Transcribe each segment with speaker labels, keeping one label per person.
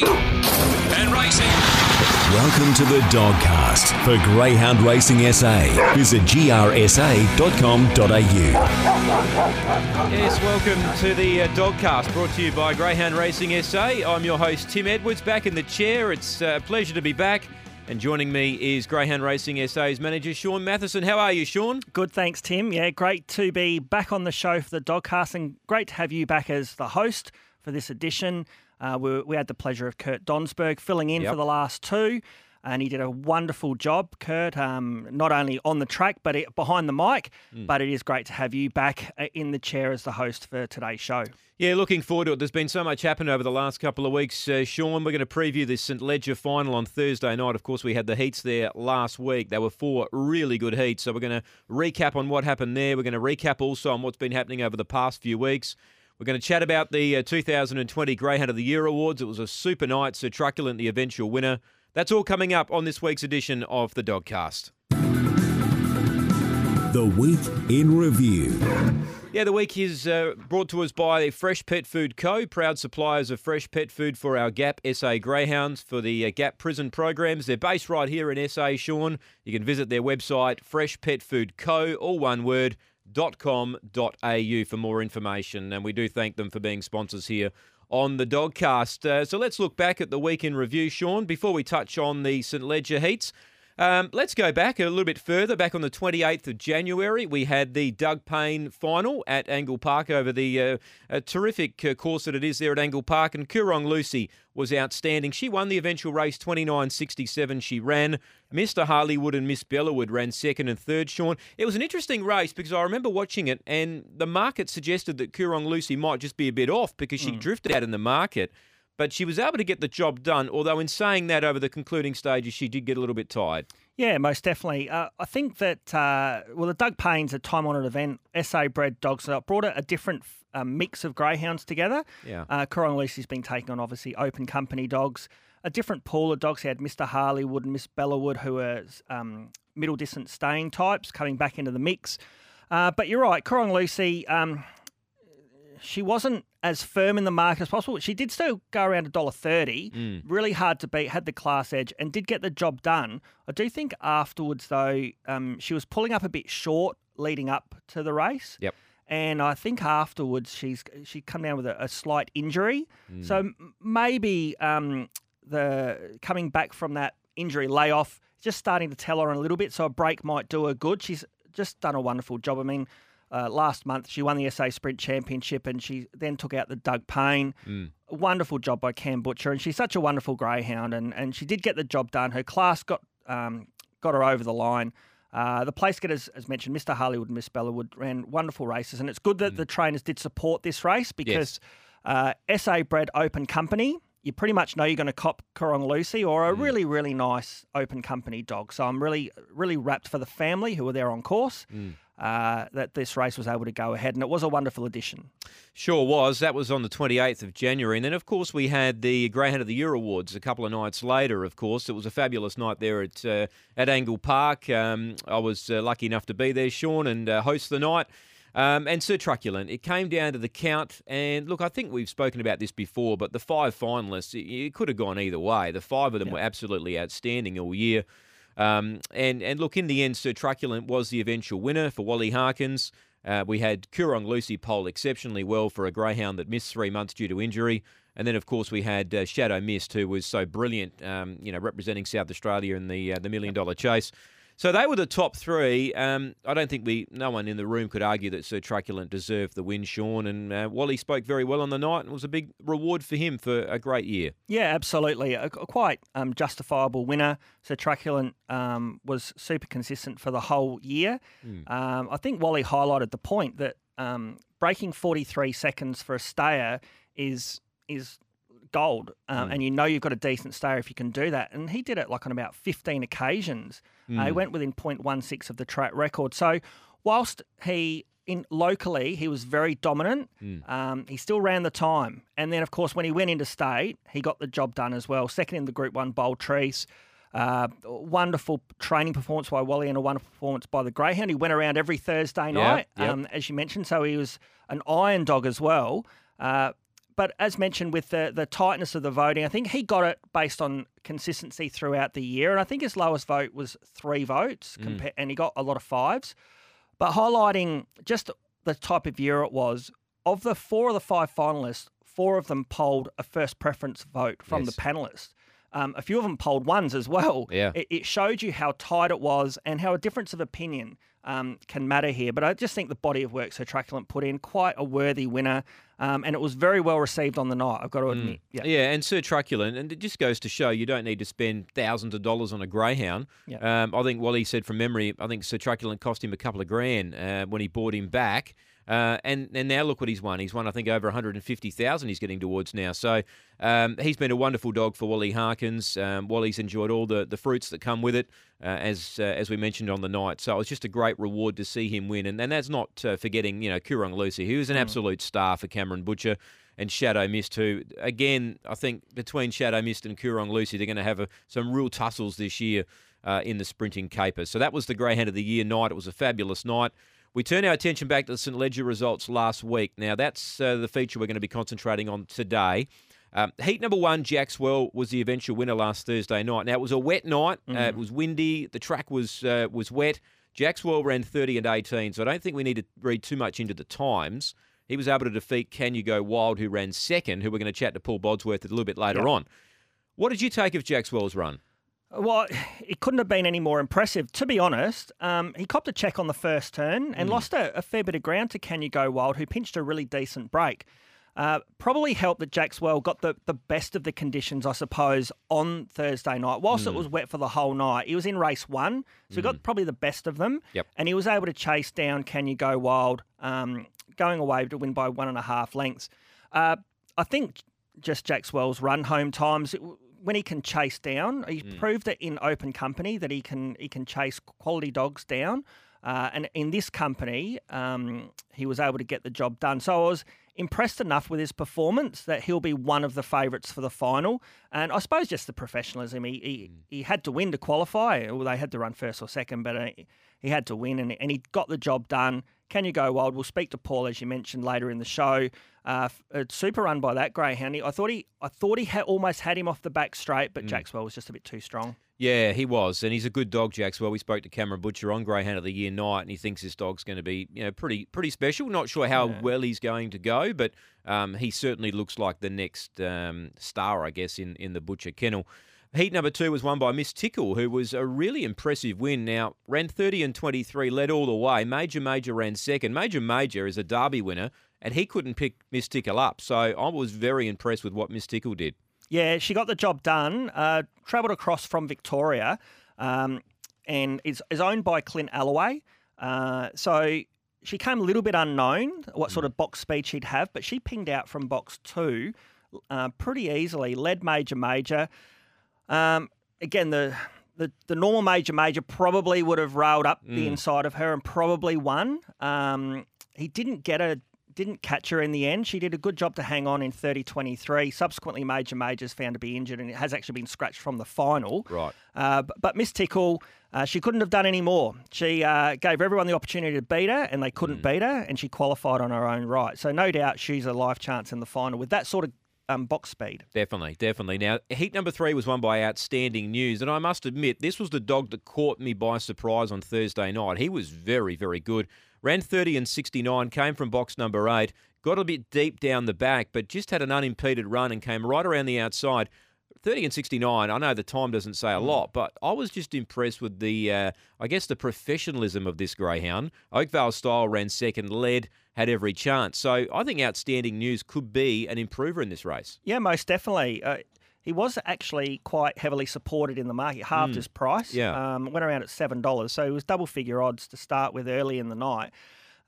Speaker 1: ready and racing.
Speaker 2: Welcome to the Dogcast for Greyhound Racing SA. Visit grsa.com.au.
Speaker 3: Yes, welcome to the uh, Dogcast brought to you by Greyhound Racing SA. I'm your host, Tim Edwards, back in the chair. It's uh, a pleasure to be back. And joining me is Greyhound Racing SA's manager, Shaun Mathieson. How are you, Shaun?
Speaker 4: Good, thanks, Tim. Yeah, great to be back on the show for the Dogcast and great to have you back as the host for this edition. Uh, we, we, had the pleasure of Kurt Donsberg filling in yep. for the last two, and he did a wonderful job, Kurt, um, not only on the track but it, behind the mic. Mm. But it is great to have you back uh, in the chair as the host for today's show.
Speaker 3: Yeah, looking forward to it. There's been so much happened over the last couple of weeks. Uh, Shaun, we're going to preview this St. Leger final on Thursday night. Of course, we had the heats there last week. There were four really good heats. So we're going to recap on what happened there. We're going to recap also on what's been happening over the past few weeks. We're going to chat about the uh, 2020 Greyhound of the Year Awards. It was a super night, Sir Truculent, the eventual winner. That's all coming up on this week's edition of the Dogcast.
Speaker 2: The Week in Review.
Speaker 3: Yeah, the week is uh, brought to us by Fresh Pet Food Co., proud suppliers of fresh pet food for our GAP SA Greyhounds for the uh, GAP prison programs. They're based right here in SA, Shaun. You can visit their website, Fresh Pet Food Co., all one word, .com.au for more information. And we do thank them for being sponsors here on the Dogcast. Uh, so let's look back at the week in review, Shaun, before we touch on the St. Leger heats. Um, let's go back a little bit further. Back on the 28th of January, we had the Doug Payne final at Angle Park over the uh, terrific uh, course that it is there at Angle Park. And Coorong Lucy was outstanding. She won the eventual race 29.67. She ran. Mr. Harleywood and Miss Bellawood ran second and third, Shaun. It was an interesting race because I remember watching it and the market suggested that Coorong Lucy might just be a bit off because she mm. drifted out in the market but she was able to get the job done. Although, in saying that, over the concluding stages, she did get a little bit tired.
Speaker 4: Yeah, most definitely. Uh, I think that, uh, well, the Doug Payne's a time honoured event, SA bred dogs, that brought a, a different uh, mix of greyhounds together.
Speaker 3: Yeah.
Speaker 4: Uh, Coorong Lucy's been taking on, obviously, open company dogs. A different pool of dogs. He had Mr. Harleywood and Miss Bellawood, who are um, middle distance staying types, coming back into the mix. Uh, but you're right, Coorong Lucy. Um, she wasn't as firm in the market as possible. She did still go around a dollar thirty, mm. really hard to beat, had the class edge, and did get the job done. I do think afterwards, though, um, she was pulling up a bit short leading up to the race.
Speaker 3: Yep.
Speaker 4: And I think afterwards she's she come down with a, a slight injury, mm. so maybe um, the coming back from that injury layoff just starting to tell her a little bit. So a break might do her good. She's just done a wonderful job. I mean, uh, last month. She won the SA Sprint Championship and she then took out the Doug Payne. Mm. wonderful job by Cam Butcher. And she's such a wonderful greyhound and, and she did get the job done. Her class got um, got her over the line. Uh, the place getters, as mentioned, Mr. Harleywood and Miss Bellawood ran wonderful races. And it's good that mm. the trainers did support this race because yes. uh, SA bred open company you pretty much know you're going to cop Coorong Lucy or a mm. really, really nice open company dog. So I'm really, really wrapped for the family who were there on course. Mm uh, that this race was able to go ahead, and it was a wonderful addition.
Speaker 3: Sure was. That was on the 28th of January. And then, of course, we had the Greyhound of the Year Awards a couple of nights later, of course. It was a fabulous night there at, uh, at Angle Park. Um, I was uh, lucky enough to be there, Shaun, and uh, host the night. Um, and Sir Truculent, it came down to the count. And look, I think we've spoken about this before, but the five finalists, it, it could have gone either way. The five of them yeah. were absolutely outstanding all year. Um, and, and look, in the end, Sir Truculent was the eventual winner for Wally Harkins. Uh, we had Coorong Lucy pole exceptionally well for a greyhound that missed three months due to injury. And then, of course, we had uh, Shadow Mist, who was so brilliant, um, you know, representing South Australia in the uh, the Million Dollar Chase. So they were the top three. Um, I don't think we, no one in the room could argue that Sir Truculent deserved the win, Shaun. And uh, Wally spoke very well on the night, and it was a big reward for him for a great year.
Speaker 4: Yeah, absolutely, a, a quite um, justifiable winner. Sir Truculent um, was super consistent for the whole year. Mm. I think Wally highlighted the point that um, breaking 43 seconds for a stayer is is gold, um, mm. and you know you've got a decent stayer if you can do that. And he did it like on about 15 occasions. Mm. Uh, he went within 0.16 of the track record. So whilst he in locally he was very dominant, mm. um, he still ran the time. And then of course when he went into state, he got the job done as well. Second in the Group One Bold Trease. Uh, wonderful training performance by Wally and a wonderful performance by the Greyhound. He went around every Thursday night,
Speaker 3: yep.
Speaker 4: Um, as you mentioned. So he was an iron dog as well. Uh, but as mentioned, with the the tightness of the voting, I think he got it based on consistency throughout the year, and I think his lowest vote was three votes, compa- and he got a lot of fives. But highlighting just the type of year it was, of the four of the five finalists, four of them polled a first preference vote from
Speaker 3: Yes.
Speaker 4: the panelists. Um, a few of them polled ones as well.
Speaker 3: Yeah.
Speaker 4: It, it showed you how tight it was and how a difference of opinion um, can matter here. But I just think the body of work Sir Truculent put in, quite a worthy winner. Um, and it was very well received on the night, I've got to admit. Yeah.
Speaker 3: Yeah, and Sir Truculent, and it just goes to show you don't need to spend thousands of dollars on a greyhound.
Speaker 4: Yeah.
Speaker 3: Um, I think Wally said from memory, I think Sir Truculent cost him a couple of grand uh, when he bought him back. Uh, and and now look what he's won. He's won, I think, over 150,000 he's getting towards now. So um, he's been a wonderful dog for Wally Harkins. Um, Wally's enjoyed all the, the fruits that come with it, uh, as uh, as we mentioned on the night. So it was just a great reward to see him win. And, and that's not uh, forgetting, you know, Coorong Lucy, who was an absolute star for Cameron Butcher and Shadow Mist, who, again, I think between Shadow Mist and Coorong Lucy, they're going to have a, some real tussles this year uh, in the sprinting caper. So that was the Greyhound of the Year night. It was a fabulous night. We turn our attention back to the St Leger results last week. Now, that's uh, the feature we're going to be concentrating on today. Um, heat number one, Jackswell, was the eventual winner last Thursday night. Now, it was a wet night. Uh, it was windy. The track was uh, was wet. Jackswell ran 30 and 18, so I don't think we need to read too much into the times. He was able to defeat Canya Go Wild, who ran second, who we're going to chat to Paul Bodsworth a little bit later
Speaker 4: Yep.
Speaker 3: on. What did you take of Jackswell's run?
Speaker 4: Well, it couldn't have been any more impressive. To be honest, um, he copped a check on the first turn and lost a, a fair bit of ground to Canya Go Wild, who pinched a really decent break. Uh, probably helped that Jackswell got the, the best of the conditions, I suppose, on Thursday night. Whilst it was wet for the whole night, he was in race one, so he got probably the best of them.
Speaker 3: Yep.
Speaker 4: And he was able to chase down Canya Go Wild, um, going away to win by one and a half lengths. Uh, I think just Jackswell's run home times. It, when he can chase down, he proved it in open company that he can he can chase quality dogs down, uh, and in this company, um, he was able to get the job done. So I was impressed enough with his performance that he'll be one of the favourites for the final. And I suppose just the professionalism. He he, he had to win to qualify. Well, they had to run first or second, but uh, he had to win, and, and he got the job done. Canya Go Wild? We'll speak to Paul as you mentioned later in the show. Uh, a super run by that greyhound. I thought he, I thought he had almost had him off the back straight, but Jackswell was just a bit too strong.
Speaker 3: Yeah, he was, and he's a good dog, Jackswell. We spoke to Cameron Butcher on Greyhound of the Year night, and he thinks this dog's going to be, you know, pretty pretty special. Not sure how well he's going to go, but um, he certainly looks like the next um, star, I guess, in in the Butcher kennel. Heat number two was won by Miss Tickle, who was a really impressive win. Now, ran 30 and 23, led all the way. Major Major ran second. Major Major is a Derby winner, and he couldn't pick Miss Tickle up. So I was very impressed with what Miss Tickle did.
Speaker 4: Yeah, she got the job done. Uh, travelled across from Victoria, um, and is, is owned by Clint Alloway. Uh, so she came a little bit unknown what sort of box speed she'd have, but she pinged out from box two uh, pretty easily. Led major major. Um, again, the, the the normal major major probably would have railed up the inside of her and probably won. Um, he didn't get a didn't catch her in the end. She did a good job to hang on in 30-23. Subsequently, Major Majors found to be injured and it has actually been scratched from the final.
Speaker 3: Right.
Speaker 4: Uh, but, but Miss Tickle, uh, she couldn't have done any more. She uh, gave everyone the opportunity to beat her, and they couldn't beat her, and she qualified on her own right. So no doubt she's a life chance in the final with that sort of um, box speed.
Speaker 3: Definitely, definitely. Now, heat number three was won by Outstanding News, and I must admit, this was the dog that caught me by surprise on Thursday night. He was very, very good. Ran 30 and 69, came from box number eight, got a bit deep down the back, but just had an unimpeded run and came right around the outside. 30 and 69, I know the time doesn't say a lot, but I was just impressed with the, uh, I guess, the professionalism of this greyhound. Oakvale Style ran second, led, had every chance. So I think Outstanding News could be an improver in this race.
Speaker 4: Yeah, most definitely. Uh, he was actually quite heavily supported in the market, halved his price.
Speaker 3: Yeah.
Speaker 4: Um, went around at $7. So it was double figure odds to start with early in the night.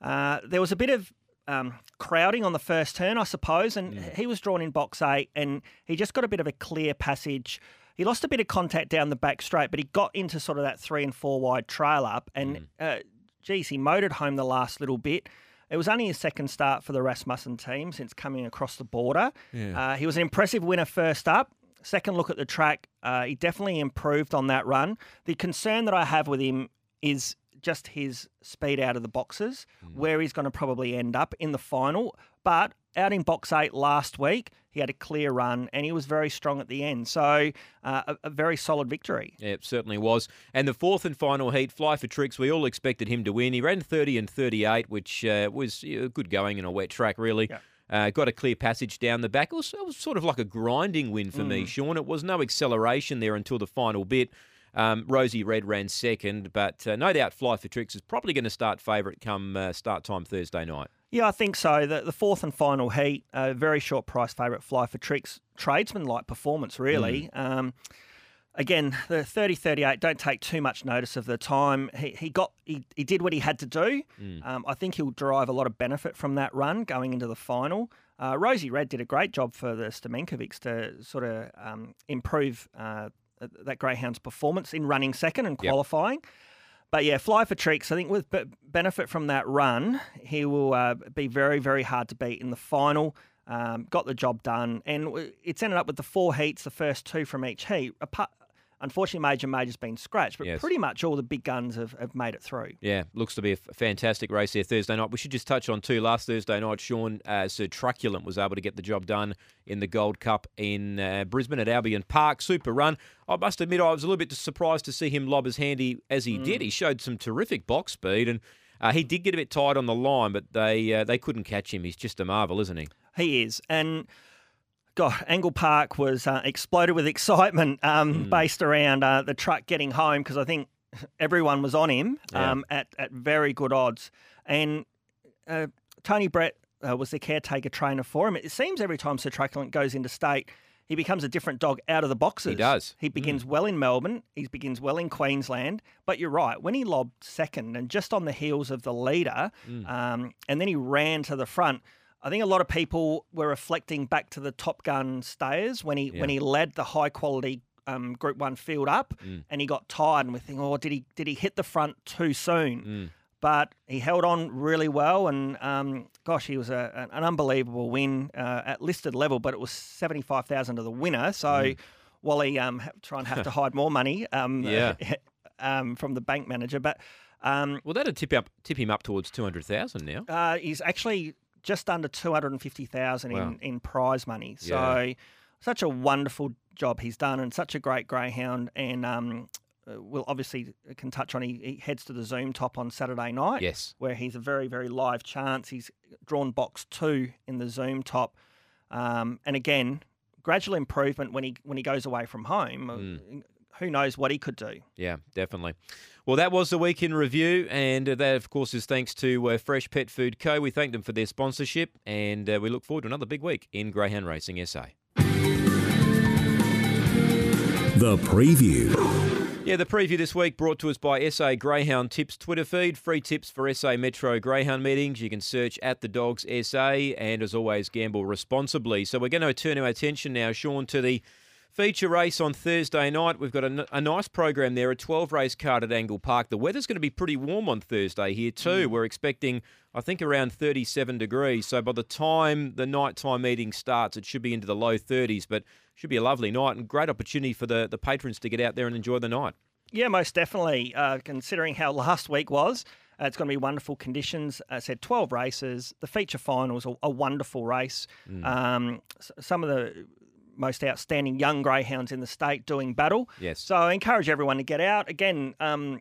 Speaker 4: Uh, there was a bit of um, crowding on the first turn, I suppose, and he was drawn in box eight and he just got a bit of a clear passage. He lost a bit of contact down the back straight, but he got into sort of that three and four wide trail up. And, uh, geez, he motored home the last little bit. It was only his second start for the Rasmussen team since coming across the border. Uh, he was an impressive winner first up. Second look at the track, uh, he definitely improved on that run. The concern that I have with him is just his speed out of the boxes, where he's going to probably end up in the final. But out in box eight last week, he had a clear run and he was very strong at the end. So uh, a, a very solid victory.
Speaker 3: Yeah, it certainly was. And the fourth and final heat, Fly for Tricks, we all expected him to win. He ran 30 and 38, which uh, was good going in a wet track, really.
Speaker 4: Yeah.
Speaker 3: Uh, got a clear passage down the back. It was, it was sort of like a grinding win for me, Shaun. It was no acceleration there until the final bit. Um, Rosie Red ran second, but uh, no doubt Fly for Tricks is probably going to start favourite come uh, start time Thursday night.
Speaker 4: Yeah, I think so. The, the fourth and final heat, a very short price favourite fly for tricks, tradesman like performance, really. Um, again, the 30 38, don't take too much notice of the time. He, he got he, he did what he had to do. Um, I think he'll derive a lot of benefit from that run going into the final. Uh, Rosie Red did a great job for the Stamenkovics to sort of um, improve uh, that greyhound's performance in running second and
Speaker 3: Yep.
Speaker 4: But yeah, fly for tricks. I think with benefit from that run, he will uh, be very, very hard to beat in the final. Um, got the job done, and it's ended up with the four heats, the first two from each heat. Apart, unfortunately, Major Major's been scratched, but
Speaker 3: Yes.
Speaker 4: pretty much all the big guns have, have made it through.
Speaker 3: Yeah, looks to be a fantastic race here Thursday night. We should just touch on too. Last Thursday night, Shaun uh, Sir Truculent was able to get the job done in the Gold Cup in uh, Brisbane at Albion Park. Super run. I must admit, I was a little bit surprised to see him lob as handy as he did. He showed some terrific box speed, and uh, he did get a bit tight on the line, but they uh, they couldn't catch him. He's just a marvel, isn't he?
Speaker 4: He is, and God, Angle Park was uh, exploded with excitement um, based around uh, the truck getting home because I think everyone was on him
Speaker 3: Yeah.
Speaker 4: um, at at very good odds, and uh, Tony Brett uh, was the caretaker trainer for him. It seems every time Sir Truculent goes into state. He becomes a different dog out of the boxes.
Speaker 3: He does.
Speaker 4: He begins well in Melbourne. He begins well in Queensland. But you're right. When he lobbed second and just on the heels of the leader, um, and then he ran to the front, I think a lot of people were reflecting back to the Top Gun stayers when he when he led the high quality um, Group One field up, and he got tired, and we think, oh, did he did he hit the front too soon? But he held on really well, and um, gosh, he was a, an- unbelievable win uh, at listed level. But it was seventy five thousand to the winner, so Wally um, ha- try and have to hide more money um,
Speaker 3: Yeah.
Speaker 4: um, from the bank manager, but. Um,
Speaker 3: Well, that'd tip up tip him up towards two hundred thousand now.
Speaker 4: uh, he's actually just under two hundred and fifty thousand
Speaker 3: Wow.
Speaker 4: in, in prize money. So
Speaker 3: Yeah.
Speaker 4: such a wonderful job he's done, and such a great greyhound. And um, uh, we'll obviously can touch on. He, he heads to the Zoom top on Saturday night.
Speaker 3: Yes.
Speaker 4: where he's a very very live chance. He's drawn box two in the Zoom top, um, and again gradual improvement when he when he goes away from home.
Speaker 3: Hmm.
Speaker 4: Who knows what he could do?
Speaker 3: Yeah, definitely. Well, that was the week in review, and uh, that, of course, is thanks to uh, Fresh Pet Food Co. We thank them for their sponsorship, and uh, we look forward to another big week in Greyhound Racing SA.
Speaker 2: The preview.
Speaker 3: Yeah, the preview this week brought to us by SA Greyhound Tips Twitter feed. Free tips for SA Metro Greyhound meetings. You can search at the Dogs SA, and as always, gamble responsibly. So we're going to turn our attention now, Shaun, to the feature race on Thursday night. We've got a, n- a nice program there, a 12 race card at Angle Park. The weather's going to be pretty warm on Thursday here too. We're expecting, I think, around 37 degrees. So by the time the nighttime meeting starts, it should be into the low 30s, but should be a lovely night and great opportunity for the, the patrons to get out there and enjoy the night.
Speaker 4: Yeah, most definitely. Uh, considering how last week was, uh, it's going to be wonderful conditions. I said 12 races. The feature finals, a, a wonderful race.
Speaker 3: Mm.
Speaker 4: Um, some of the most outstanding young greyhounds in the state doing battle.
Speaker 3: Yes.
Speaker 4: So I encourage everyone to get out. Again, um,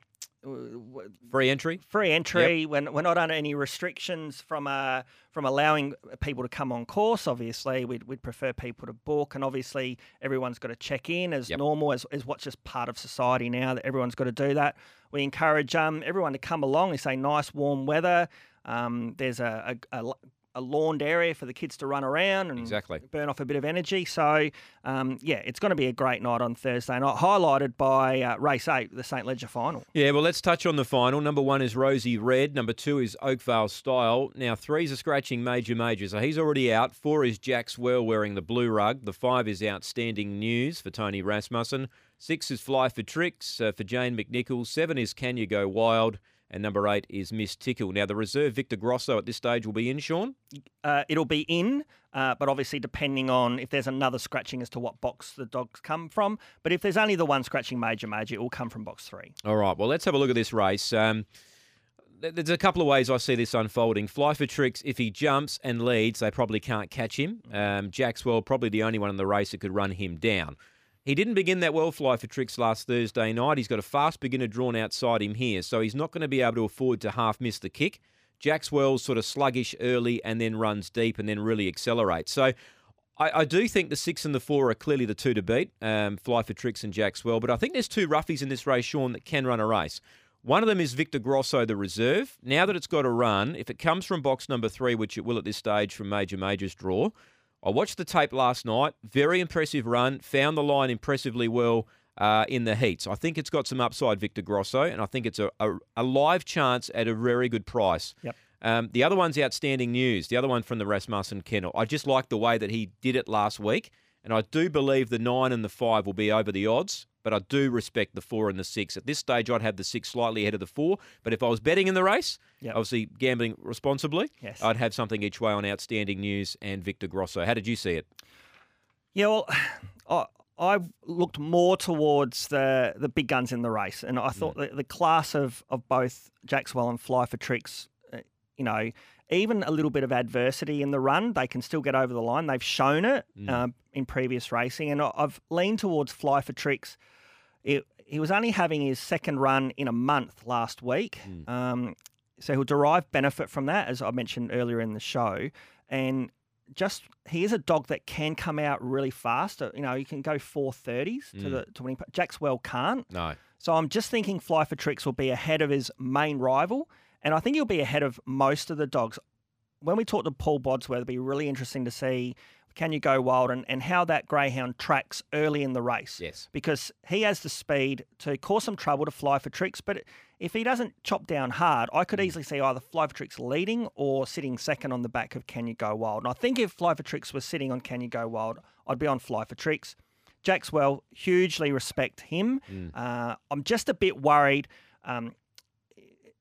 Speaker 3: Free entry.
Speaker 4: free entry. We're, we're not under any restrictions from uh, from allowing people to come on course. Obviously, we'd, we'd prefer people to book, and obviously everyone's got to check in as
Speaker 3: Yep.
Speaker 4: normal as, as what's just part of society now. That everyone's got to do that. We encourage um, everyone to come along. We say nice warm weather. Um, there's a, a, a, a lawned area for the kids to run around and
Speaker 3: Exactly.
Speaker 4: burn off a bit of energy. So, um, yeah, it's going to be a great night on Thursday night, highlighted by uh, race eight, the St Leger final.
Speaker 3: Yeah, well, let's touch on the final. Number one is Rosie Red. Number two is Oakvale Style. Now, three's a scratching Major Major, so he's already out. Four is Jack Swell wearing the blue rug. The five is Outstanding News for Tony Rasmussen. Six is Fly for Tricks uh, for Jane McNichol. Seven is Canya Go Wild. And number eight is Miss Tickle. Now, the reserve Victor Grosso at this stage will be in, Shaun.
Speaker 4: uh, it'll be in, uh, but obviously depending on if there's another scratching as to what box the dogs come from. But if there's only the one scratching major major, it will come from box three.
Speaker 3: All right, well, let's have a look at this race. Um, there's a couple of ways I see this unfolding. Fly for tricks, if he jumps and leads, they probably can't catch him. Um, Jackswell, probably the only one in the race that could run him down. He didn't begin that well, Fly for Tricks, last Thursday night. He's got a fast beginner drawn outside him here, so he's not going to be able to afford to half miss the kick. Jackswell's sort of sluggish early and then runs deep and then really accelerates. So I, I do think the six and the four are clearly the two to beat, um, Fly for Tricks and Jackswell. But I think there's two roughies in this race, Shaun, that can run a race. One of them is Victor Grosso, the reserve. Now that it's got a run, if it comes from box number three, which it will at this stage from Major Major's draw, I watched the tape last night. Very impressive run. Found the line impressively well uh, in the heats. I think it's got some upside, Victor Grosso, and I think it's a, a, a live chance at a very good price.
Speaker 4: Yep.
Speaker 3: Um, the other one's outstanding news. The other one from the Rasmussen kennel. I just like the way that he did it last week, and I do believe the nine and the five will be over the odds. But I do respect the four and the six. At this stage, I'd have the six slightly ahead of the four. But if I was betting in the race,
Speaker 4: Yep.
Speaker 3: obviously gambling responsibly,
Speaker 4: Yes.
Speaker 3: I'd have something each way on outstanding news and Victor Grosso. How did you see it?
Speaker 4: Yeah, well, I, I looked more towards the the big guns in the race, and I thought the, the class of of both Jackswell and Fly for Tricks, uh, you know, even a little bit of adversity in the run, they can still get over the line. They've shown it um, in previous racing, and I've leaned towards Fly for Tricks. It, he was only having his second run in a month last week. Um, so he'll derive benefit from that, as I mentioned earlier in the show. And just he is a dog that can come out really fast. Uh, You know, you can go four thirties to the to winning. Jackswell can't.
Speaker 3: No.
Speaker 4: So I'm just thinking Fly for Tricks will be ahead of his main rival, and I think he'll be ahead of most of the dogs. When we talk to Paul Bodsworth, it'll be really interesting to see Canya Go Wild and, and how that greyhound tracks early in the race.
Speaker 3: Yes.
Speaker 4: Because he has the speed to cause some trouble to fly for tricks, but if he doesn't chop down hard, I could easily see either Fly for Tricks leading or sitting second on the back of Canya Go Wild. And I think if Fly for Tricks was sitting on Canya Go Wild, I'd be on Fly for Tricks. Jackswell, hugely respect him. Uh, I'm just a bit worried. Um,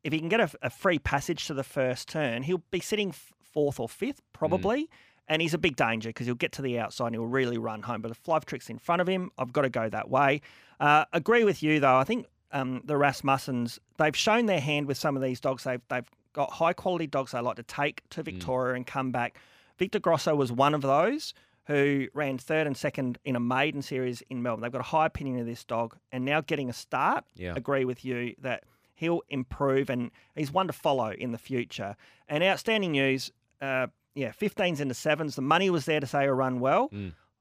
Speaker 4: if he can get a, a free passage to the first turn, he'll be sitting fourth or fifth probably. And he's a big danger because he'll get to the outside and he'll really run home. But if for Tricks in front of him, I've got to go that way. Uh, agree with you though. I think um, the Rasmussens they've shown their hand with some of these dogs. They've they've got high quality dogs they like to take to Victoria and come back. Victor Grosso was one of those who ran third and second in a maiden series in Melbourne. They've got a high opinion of this dog, and now getting a start.
Speaker 3: Yeah.
Speaker 4: Agree with you that he'll improve, and he's one to follow in the future. And outstanding news. Uh, yeah, 15s into sevens. The money was there to say he'll run well.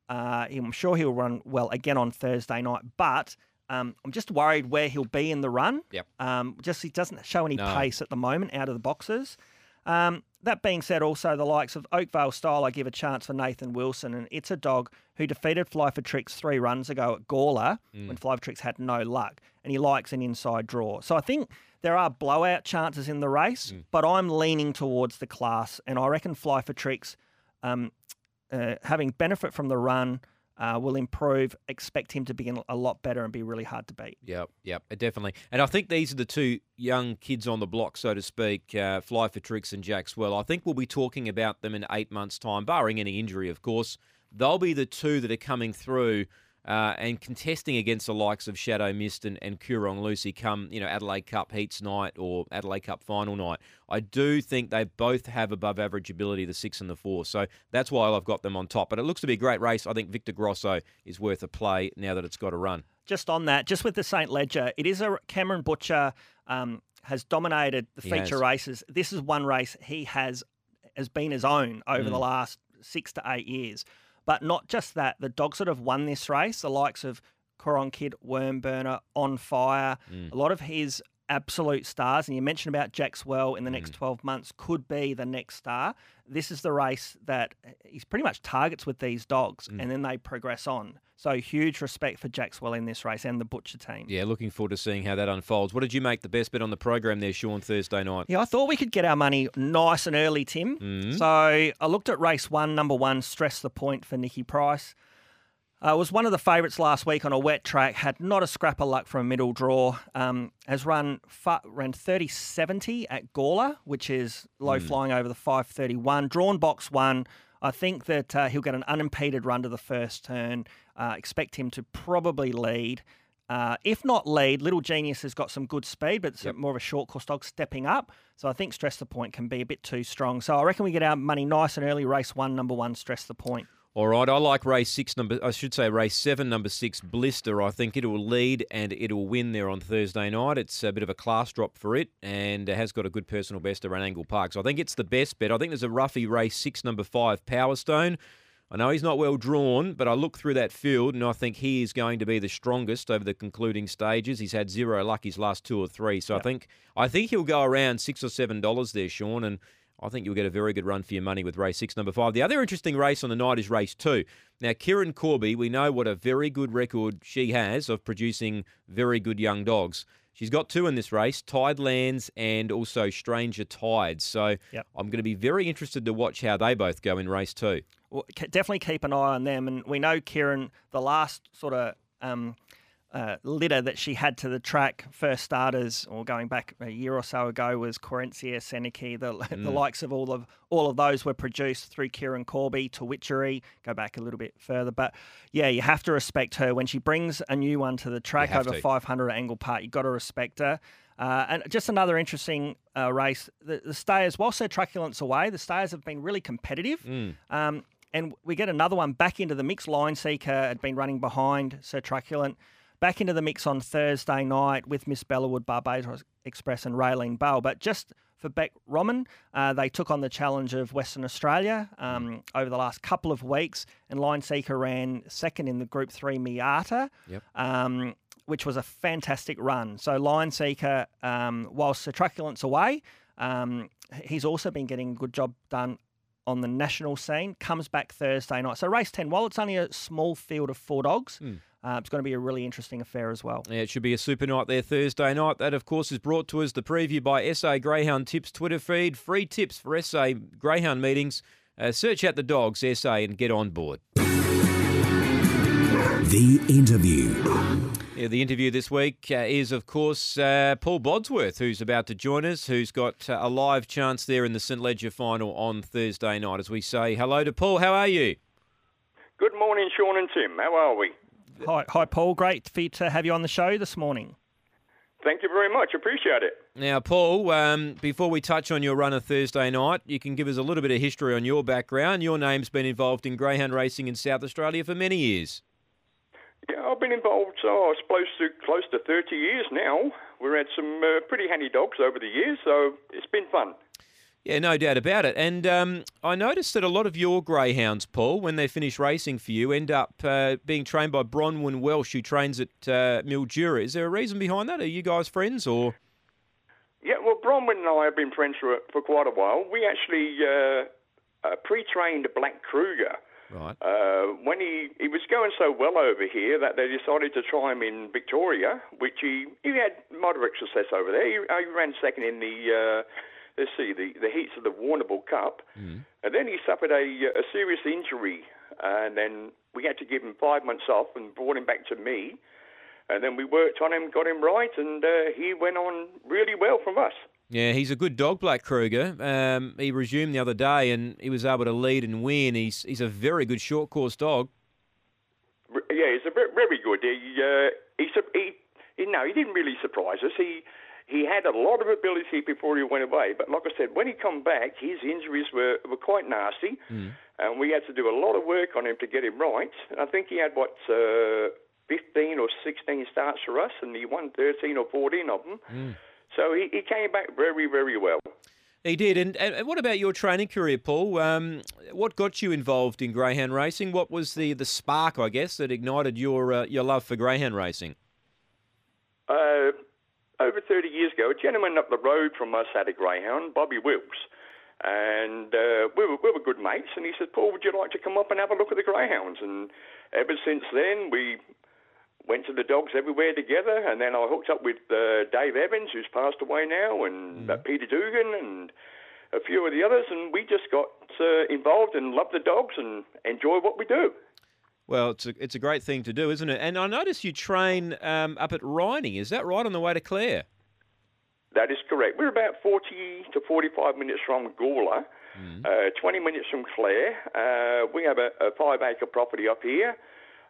Speaker 4: Uh, I'm sure he'll run well again on Thursday night, but um, I'm just worried where he'll be in the run.
Speaker 3: Yep.
Speaker 4: Um, just he doesn't show any
Speaker 3: No.
Speaker 4: pace at the moment out of the boxes. Um, that being said, also the likes of Oakvale Style, I give a chance for Nathan Wilson, and it's a dog who defeated Fly for Tricks three runs ago at Gawler when Fly for Tricks had no luck, and he likes an inside draw. So I think there are blowout chances in the race, but I'm leaning towards the class, and I reckon Fly for Tricks, um, uh, having benefit from the run, uh, will improve. Expect him to be a lot better and be really hard to beat.
Speaker 3: Yep, yep, definitely. And I think these are the two young kids on the block, so to speak, uh, Fly for Tricks and Jackswell. I think we'll be talking about them in eight months' time, barring any injury, of course. They'll be the two that are coming through uh, and contesting against the likes of Shadow Mist and, and Coorong Lucy come, you know, Adelaide Cup Heats night or Adelaide Cup final night. I do think they both have above average ability, the six and the four. So that's why I've got them on top. But it looks to be a great race. I think Victor Grosso is worth a play now that it's got a run.
Speaker 4: just on that, just with the St. Leger, it is a Cameron Butcher um, has dominated the
Speaker 3: He
Speaker 4: feature
Speaker 3: has.
Speaker 4: races. This is one race he has has been his own over
Speaker 3: Mm.
Speaker 4: the last six to eight years. But not just that, the dogs that have won this race, the likes of Coron Kid, Wormburner, On Fire,
Speaker 3: Mm.
Speaker 4: a lot of his absolute stars, and you mentioned about Jackswell in the next
Speaker 3: Mm.
Speaker 4: 12 months could be the next star. This is the race that he's pretty much targets with these dogs,
Speaker 3: Mm.
Speaker 4: and then they progress on. So huge respect for Jackswell in this race and the Butcher team.
Speaker 3: Yeah, looking forward to seeing how that unfolds. What did you make the best bet on the program there, Shaun, Thursday night?
Speaker 4: Yeah, I thought we could get our money nice and early, Tim.
Speaker 3: Mm.
Speaker 4: So I looked at race one, number one, stress the point for Nikki Price. Uh, was one of the favourites last week on a wet track. Had not a scrap of luck from a middle draw. Um, has run fa- ran thirty seventy at Gawler, which is low flying over the five thirty one. Drawn box one. I think that uh, he'll get an unimpeded run to the first turn. Uh, expect him to probably lead. Uh, if not lead, Little Genius has got some good speed, but it's
Speaker 3: Yep.
Speaker 4: more of a short course dog stepping up. So I think Stress the Point can be a bit too strong. So I reckon we get our money nice and early. Race one, number one, Stress the Point.
Speaker 3: All right, I like race six, number I should say race seven, number six, Blister. I think it will lead and it will win there on Thursday night. It's a bit of a class drop for it and it has got a good personal best around Angle Park. So I think it's the best bet. I think there's a roughy race six, number five, Power Stone. I know he's not well drawn, but I look through that field and I think he is going to be the strongest over the concluding stages. He's had zero luck his last two or three, so I think I think he'll go around six or seven dollars there, Shaun, and I think you'll get a very good run for your money with race six, number five. The other interesting race on the night is race two. Now, Kieran Corby, we know what a very good record she has of producing very good young dogs. She's got two in this race, Tidelands and also Stranger Tides. So
Speaker 4: Yep.
Speaker 3: I'm going to be very interested to watch how they both go in race two.
Speaker 4: Well, definitely keep an eye on them. And we know Kieran, the last sort of um, uh, litter that she had to the track, first starters, or going back a year or so ago, was Corencia, Seneki. The, the likes of all of all of those were produced through Kieran Corby to Witchery. Go back a little bit further, but yeah, you have to respect her when she brings a new one to the track over
Speaker 3: to.
Speaker 4: 500 at Angle Park. You've got to respect her. Uh, and just another interesting uh, race. The, the stayers, whilst their truculence away, the stayers have been really competitive. Um, and we get another one back into the mix. Line Seeker had been running behind Sir Truculent. Back into the mix on Thursday night with Miss Bellawood, Barbados Express, and Raylene Bell. But just for Beck Roman, uh, they took on the challenge of Western Australia um, over the last couple of weeks. And Line Seeker ran second in the Group 3 Miata.
Speaker 3: Yep.
Speaker 4: Um, which was a fantastic run. So Lion Seeker, um, whilst Sir Truculent's away, um, he's also been getting a good job done on the national scene. Comes back Thursday night. So race ten, while it's only a small field of four dogs, uh, it's going to be a really interesting affair as well.
Speaker 3: Yeah, it should be a super night there Thursday night. That, of course, is brought to us the preview by SA Greyhound Tips Twitter feed. Free tips for SA Greyhound meetings. Uh, search out the dogs SA and get on board.
Speaker 2: The interview.
Speaker 3: Yeah, the interview this week uh, is, of course, uh, Paul Bodsworth, who's about to join us, who's got uh, a live chance there in the St Leger final on Thursday night. As we say hello to Paul, how are you?
Speaker 5: Good morning, Shaun and Tim. How are we?
Speaker 4: Hi, hi, Paul. Great for you to have you on the show this morning.
Speaker 5: Thank you very much. Appreciate it.
Speaker 3: Now, Paul, um, before we touch on your run of Thursday night, you can give us a little bit of history on your background. Your name's been involved in greyhound racing in South Australia for many years.
Speaker 5: Yeah, I've been involved, oh, I suppose, to close to 30 years now. We've had some uh, pretty handy dogs over the years, so it's been fun.
Speaker 3: Yeah, no doubt about it. And um, I noticed that a lot of your greyhounds, Paul, when they finish racing for you, end up uh, being trained by Bronwyn Welsh, who trains at uh, Mildura. Is there a reason behind that? Are you guys friends, or
Speaker 5: Yeah, well, Bronwyn and I have been friends for, for quite a while. We actually uh, uh, pre-trained a Black Kruger.
Speaker 3: right?
Speaker 5: Uh, when he, he was going so well over here that they decided to try him in Victoria, which he, he had moderate success over there. He, he ran second in the, uh, let's see, the, the heats of the Warrnambool Cup. And then he suffered a, a serious injury. And then we had to give him five months off and brought him back to me. And then we worked on him, got him right, and uh, he went on really well from us.
Speaker 3: Yeah, he's a good dog, Black Kruger. Um, he resumed the other day, and he was able to lead and win. He's he's a very good short course dog.
Speaker 5: Yeah, he's a very, very good. He, uh, he, he, he, no, he didn't really surprise us. He, he had a lot of ability before he went away. But like I said, when he come back, his injuries were, were quite nasty, and we had to do a lot of work on him to get him right. And I think he had what uh, 15 or 16 starts for us, and he won 13 or 14 of them. So he, he came back very, very well.
Speaker 3: He did. And, and and what about your training career, Paul? Um, what got you involved in greyhound racing? What was the, the spark, I guess, that ignited your uh, your love for greyhound racing?
Speaker 5: Uh, over 30 years ago, a gentleman up the road from us had a greyhound, Bobby Wilkes. And uh, we, were, we were good mates, and he said, Paul, would you like to come up and have a look at the greyhounds? And ever since then, we went to the dogs everywhere together. And then I hooked up with uh, Dave Evans, who's passed away now, and uh, Peter Dugan, and a few of the others. And we just got uh, involved and loved the dogs and enjoy what we do.
Speaker 3: Well, it's a, it's a great thing to do, isn't it? And I notice you train um, up at Rhynie. Is that right on the way to Clare?
Speaker 5: That is correct. We're about 40 to 45 minutes from Gawler, uh, 20 minutes from Clare. Uh, we have a, a five acre property up here.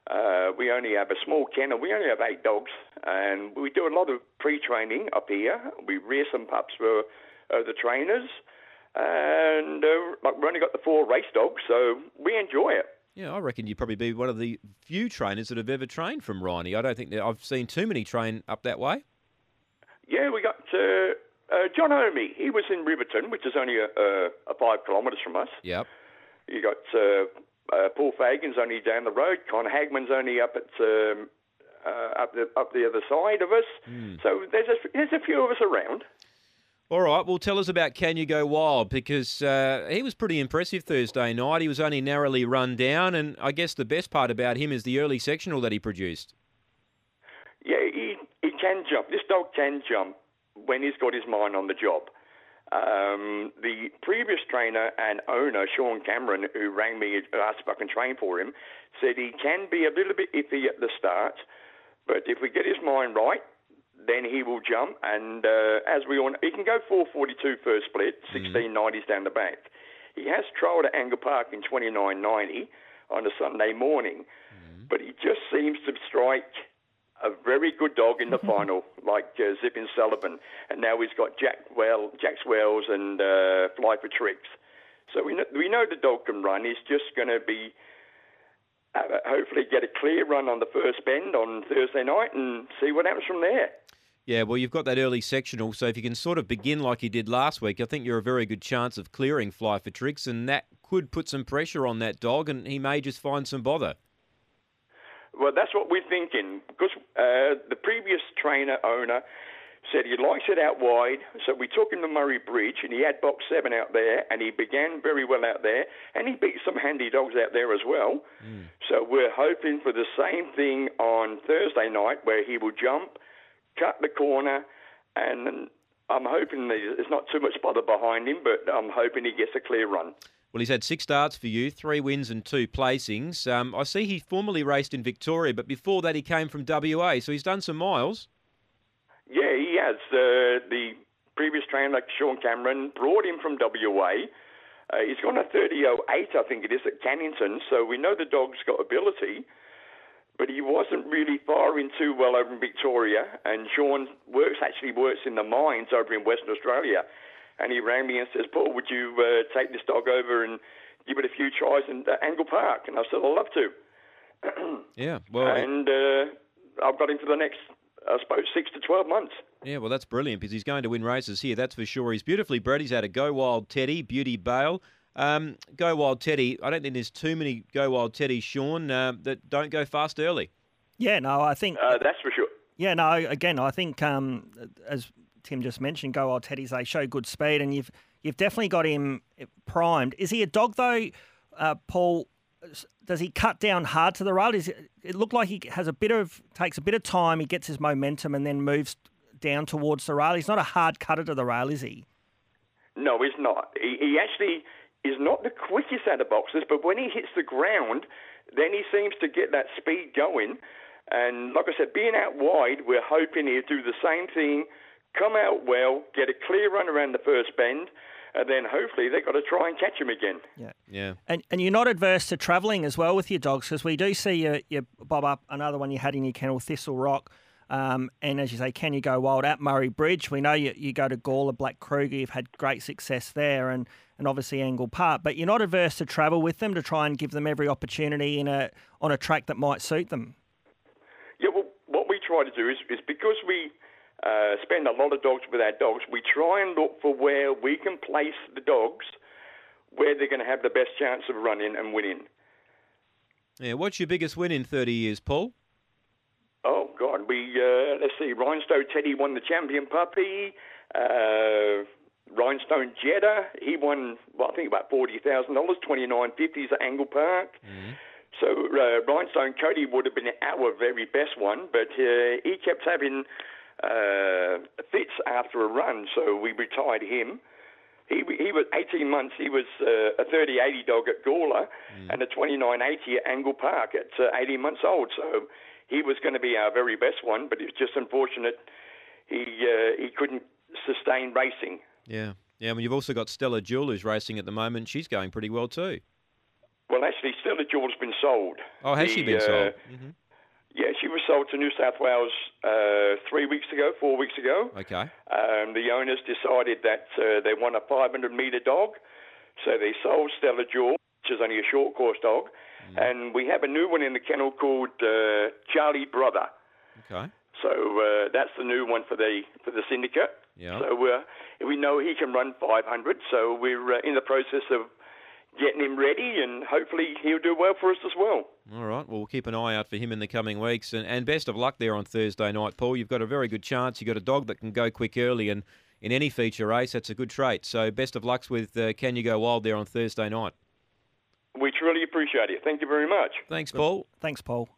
Speaker 5: Uh, we only have a small kennel. We only have eight dogs, and we do a lot of pre-training up here. We rear some pups for uh, the trainers, and uh, like we've only got the four race dogs, so we enjoy it.
Speaker 3: Yeah, I reckon you'd probably be one of the few trainers that have ever trained from Rhynie. I don't think that I've seen too many train up that way.
Speaker 5: Yeah, we got uh, uh, John Omi. He was in Riverton, which is only a, a, a five kilometres from us.
Speaker 3: Yep.
Speaker 5: You got uh, uh, Paul Fagan's only down the road. Con Hagman's only up at um, uh, up the up the other side of us. So there's a there's a few of us around.
Speaker 3: All right, well, tell us about Canya Go Wild because uh, he was pretty impressive Thursday night. He was only narrowly run down, and I guess the best part about him is the early sectional that he produced.
Speaker 5: Yeah, he he can jump. This dog can jump when he's got his mind on the job. Um, the previous trainer and owner, Sean Cameron, who rang me and asked if I can train for him, said he can be a little bit iffy at the start, but if we get his mind right, then he will jump. And uh, as we all know, he can go 442 first split, 1690s down the back. He has trialled at Angle Park in 2990 on a Sunday morning, but he just seems to strike a very good dog in the final, like uh, Zipping Sullivan, and now he's got Jack well, Jack Swells and uh, Fly for Tricks. So we know, we know the dog can run. He's just going to be uh, hopefully get a clear run on the first bend on Thursday night and see what happens from there.
Speaker 3: Yeah, well, you've got that early sectional, so if you can sort of begin like you did last week, I think you're a very good chance of clearing Fly for Tricks, and that could put some pressure on that dog, and he may just find some bother.
Speaker 5: Well, that's what we're thinking because uh, the previous trainer owner said he likes it out wide. So we took him to Murray Bridge and he had box seven out there and he began very well out there and he beat some handy dogs out there as well. So we're hoping for the same thing on Thursday night where he will jump, cut the corner, and I'm hoping there's not too much bother behind him, but I'm hoping he gets a clear run.
Speaker 3: Well, he's had six starts for you, three wins and two placings. Um, I see he formerly raced in Victoria, but before that he came from WA, so he's done some miles.
Speaker 5: Yeah, he has. Uh, the previous trainer, like Sean Cameron, brought him from WA. Uh, he's gone a 30.08, I think it is, at Cannington, so we know the dog's got ability. But he wasn't really firing too well over in Victoria, and Sean works actually works in the mines over in Western Australia. And he rang me and says, Paul, would you uh, take this dog over and give it a few tries in uh, Angle Park? And I said, I'd love to.
Speaker 3: Yeah, well,
Speaker 5: and uh, I've got him for the next, I suppose, six to 12 months.
Speaker 3: yeah, well, that's brilliant because he's going to win races here, that's for sure. He's beautifully bred. He's had a Go Wild Teddy, Beauty Bale. Um, go Wild Teddy. I don't think there's too many Go Wild Teddies, Shaun, uh, that don't go fast early.
Speaker 4: Yeah, no, I think
Speaker 5: Uh, that's for sure.
Speaker 4: Yeah, no, again, I think um, as Tim just mentioned, Go Wild Teddies, they show good speed, and you've you've definitely got him primed. Is he a dog though, uh, Paul? Does he cut down hard to the rail? It, it look like he has a bit of takes a bit of time. He gets his momentum and then moves down towards the rail. He's not a hard cutter to the rail, is he?
Speaker 5: No, he's not. He, he actually is not the quickest out of boxes, but when he hits the ground, then he seems to get that speed going. And like I said, being out wide, we're hoping he'll do the same thing, come out well, get a clear run around the first bend, and then hopefully they've got to try and catch him again.
Speaker 4: Yeah.
Speaker 3: Yeah.
Speaker 4: And and you're not adverse to travelling as well with your dogs because we do see you, you bob up another one you had in your kennel, Thistle Rock. Um, and as you say, Canya Go Wild at Murray Bridge? We know you, you go to Gawler, Black Kruger, you've had great success there, and, and obviously Angle Park. But you're not adverse to travel with them to try and give them every opportunity in a on a track that might suit them.
Speaker 5: Yeah, well, what we try to do is, is because we uh, spend a lot of dogs with our dogs, we try and look for where we can place the dogs where they're going to have the best chance of running and winning.
Speaker 3: Yeah. What's your biggest win in 30 years, Paul?
Speaker 5: Oh God, we uh, let's see. Rhinestone Teddy won the champion puppy. Uh, Rhinestone Jetta, he won well, I think about forty thousand dollars, twenty nine fifties at Angle Park. So uh, Rhinestone Cody would have been our very best one, but uh, he kept having uh, fits after a run, so we retired him. He, he was 18 months. He was uh, a 30-80 dog at Gawler and a 29-80 at Angle Park at uh, 18 months old. So he was going to be our very best one, but it's just unfortunate he uh, he couldn't sustain racing.
Speaker 3: Yeah. Yeah. I mean, you've also got Stella Jewel who's racing at the moment. She's going pretty well too.
Speaker 5: Well, actually, Stella Jewel's been sold.
Speaker 3: Oh, has she been
Speaker 5: uh,
Speaker 3: sold? Mm-hmm.
Speaker 5: Yeah, she was sold to New South Wales uh, three weeks ago, four weeks ago.
Speaker 3: Okay.
Speaker 5: Um, the owners decided that uh, they want a 500 metre dog, so they sold Stella Jewel, which is only a short course dog,
Speaker 3: Mm.
Speaker 5: and we have a new one in the kennel called uh, Charlie Brother.
Speaker 3: Okay.
Speaker 5: So uh, that's the new one for the for the syndicate.
Speaker 3: Yeah.
Speaker 5: So uh, we know he can run 500. So we're uh, in the process of getting him ready, and hopefully he'll do well for us as well.
Speaker 3: All right. Well, we'll keep an eye out for him in the coming weeks. And, and best of luck there on Thursday night, Paul. You've got a very good chance. You've got a dog that can go quick early, and in any feature race, that's a good trait. So best of lucks with uh, Canya Go Wild there on Thursday night.
Speaker 5: We truly appreciate it. Thank you very much.
Speaker 3: Thanks, Paul.
Speaker 4: Thanks, Paul.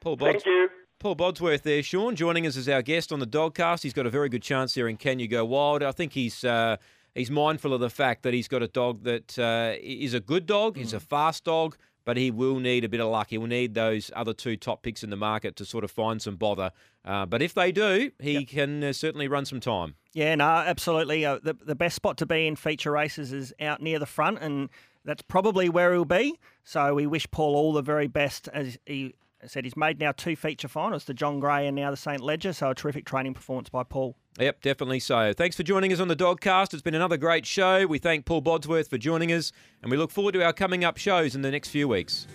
Speaker 3: Paul Bods-
Speaker 5: Thank you.
Speaker 3: Paul Bodsworth there, Shaun, joining us as our guest on the Dogcast. He's got a very good chance there in Canya Go Wild. I think he's uh, he's mindful of the fact that he's got a dog that uh, is a good dog, he's a fast dog, but he will need a bit of luck. He will need those other two top picks in the market to sort of find some bother. Uh, but if they do, he can uh, certainly run some time.
Speaker 4: Yeah, no, absolutely. Uh, the the best spot to be in feature races is out near the front, and that's probably where he'll be. So we wish Paul all the very best. As he said, he's made now two feature finals, the John Gray and now the St Leger. So a terrific training performance by Paul.
Speaker 3: Yep, definitely so. Thanks for joining us on the Dogcast. It's been another great show. We thank Paul Bodsworth for joining us, and we look forward to our coming up shows in the next few weeks.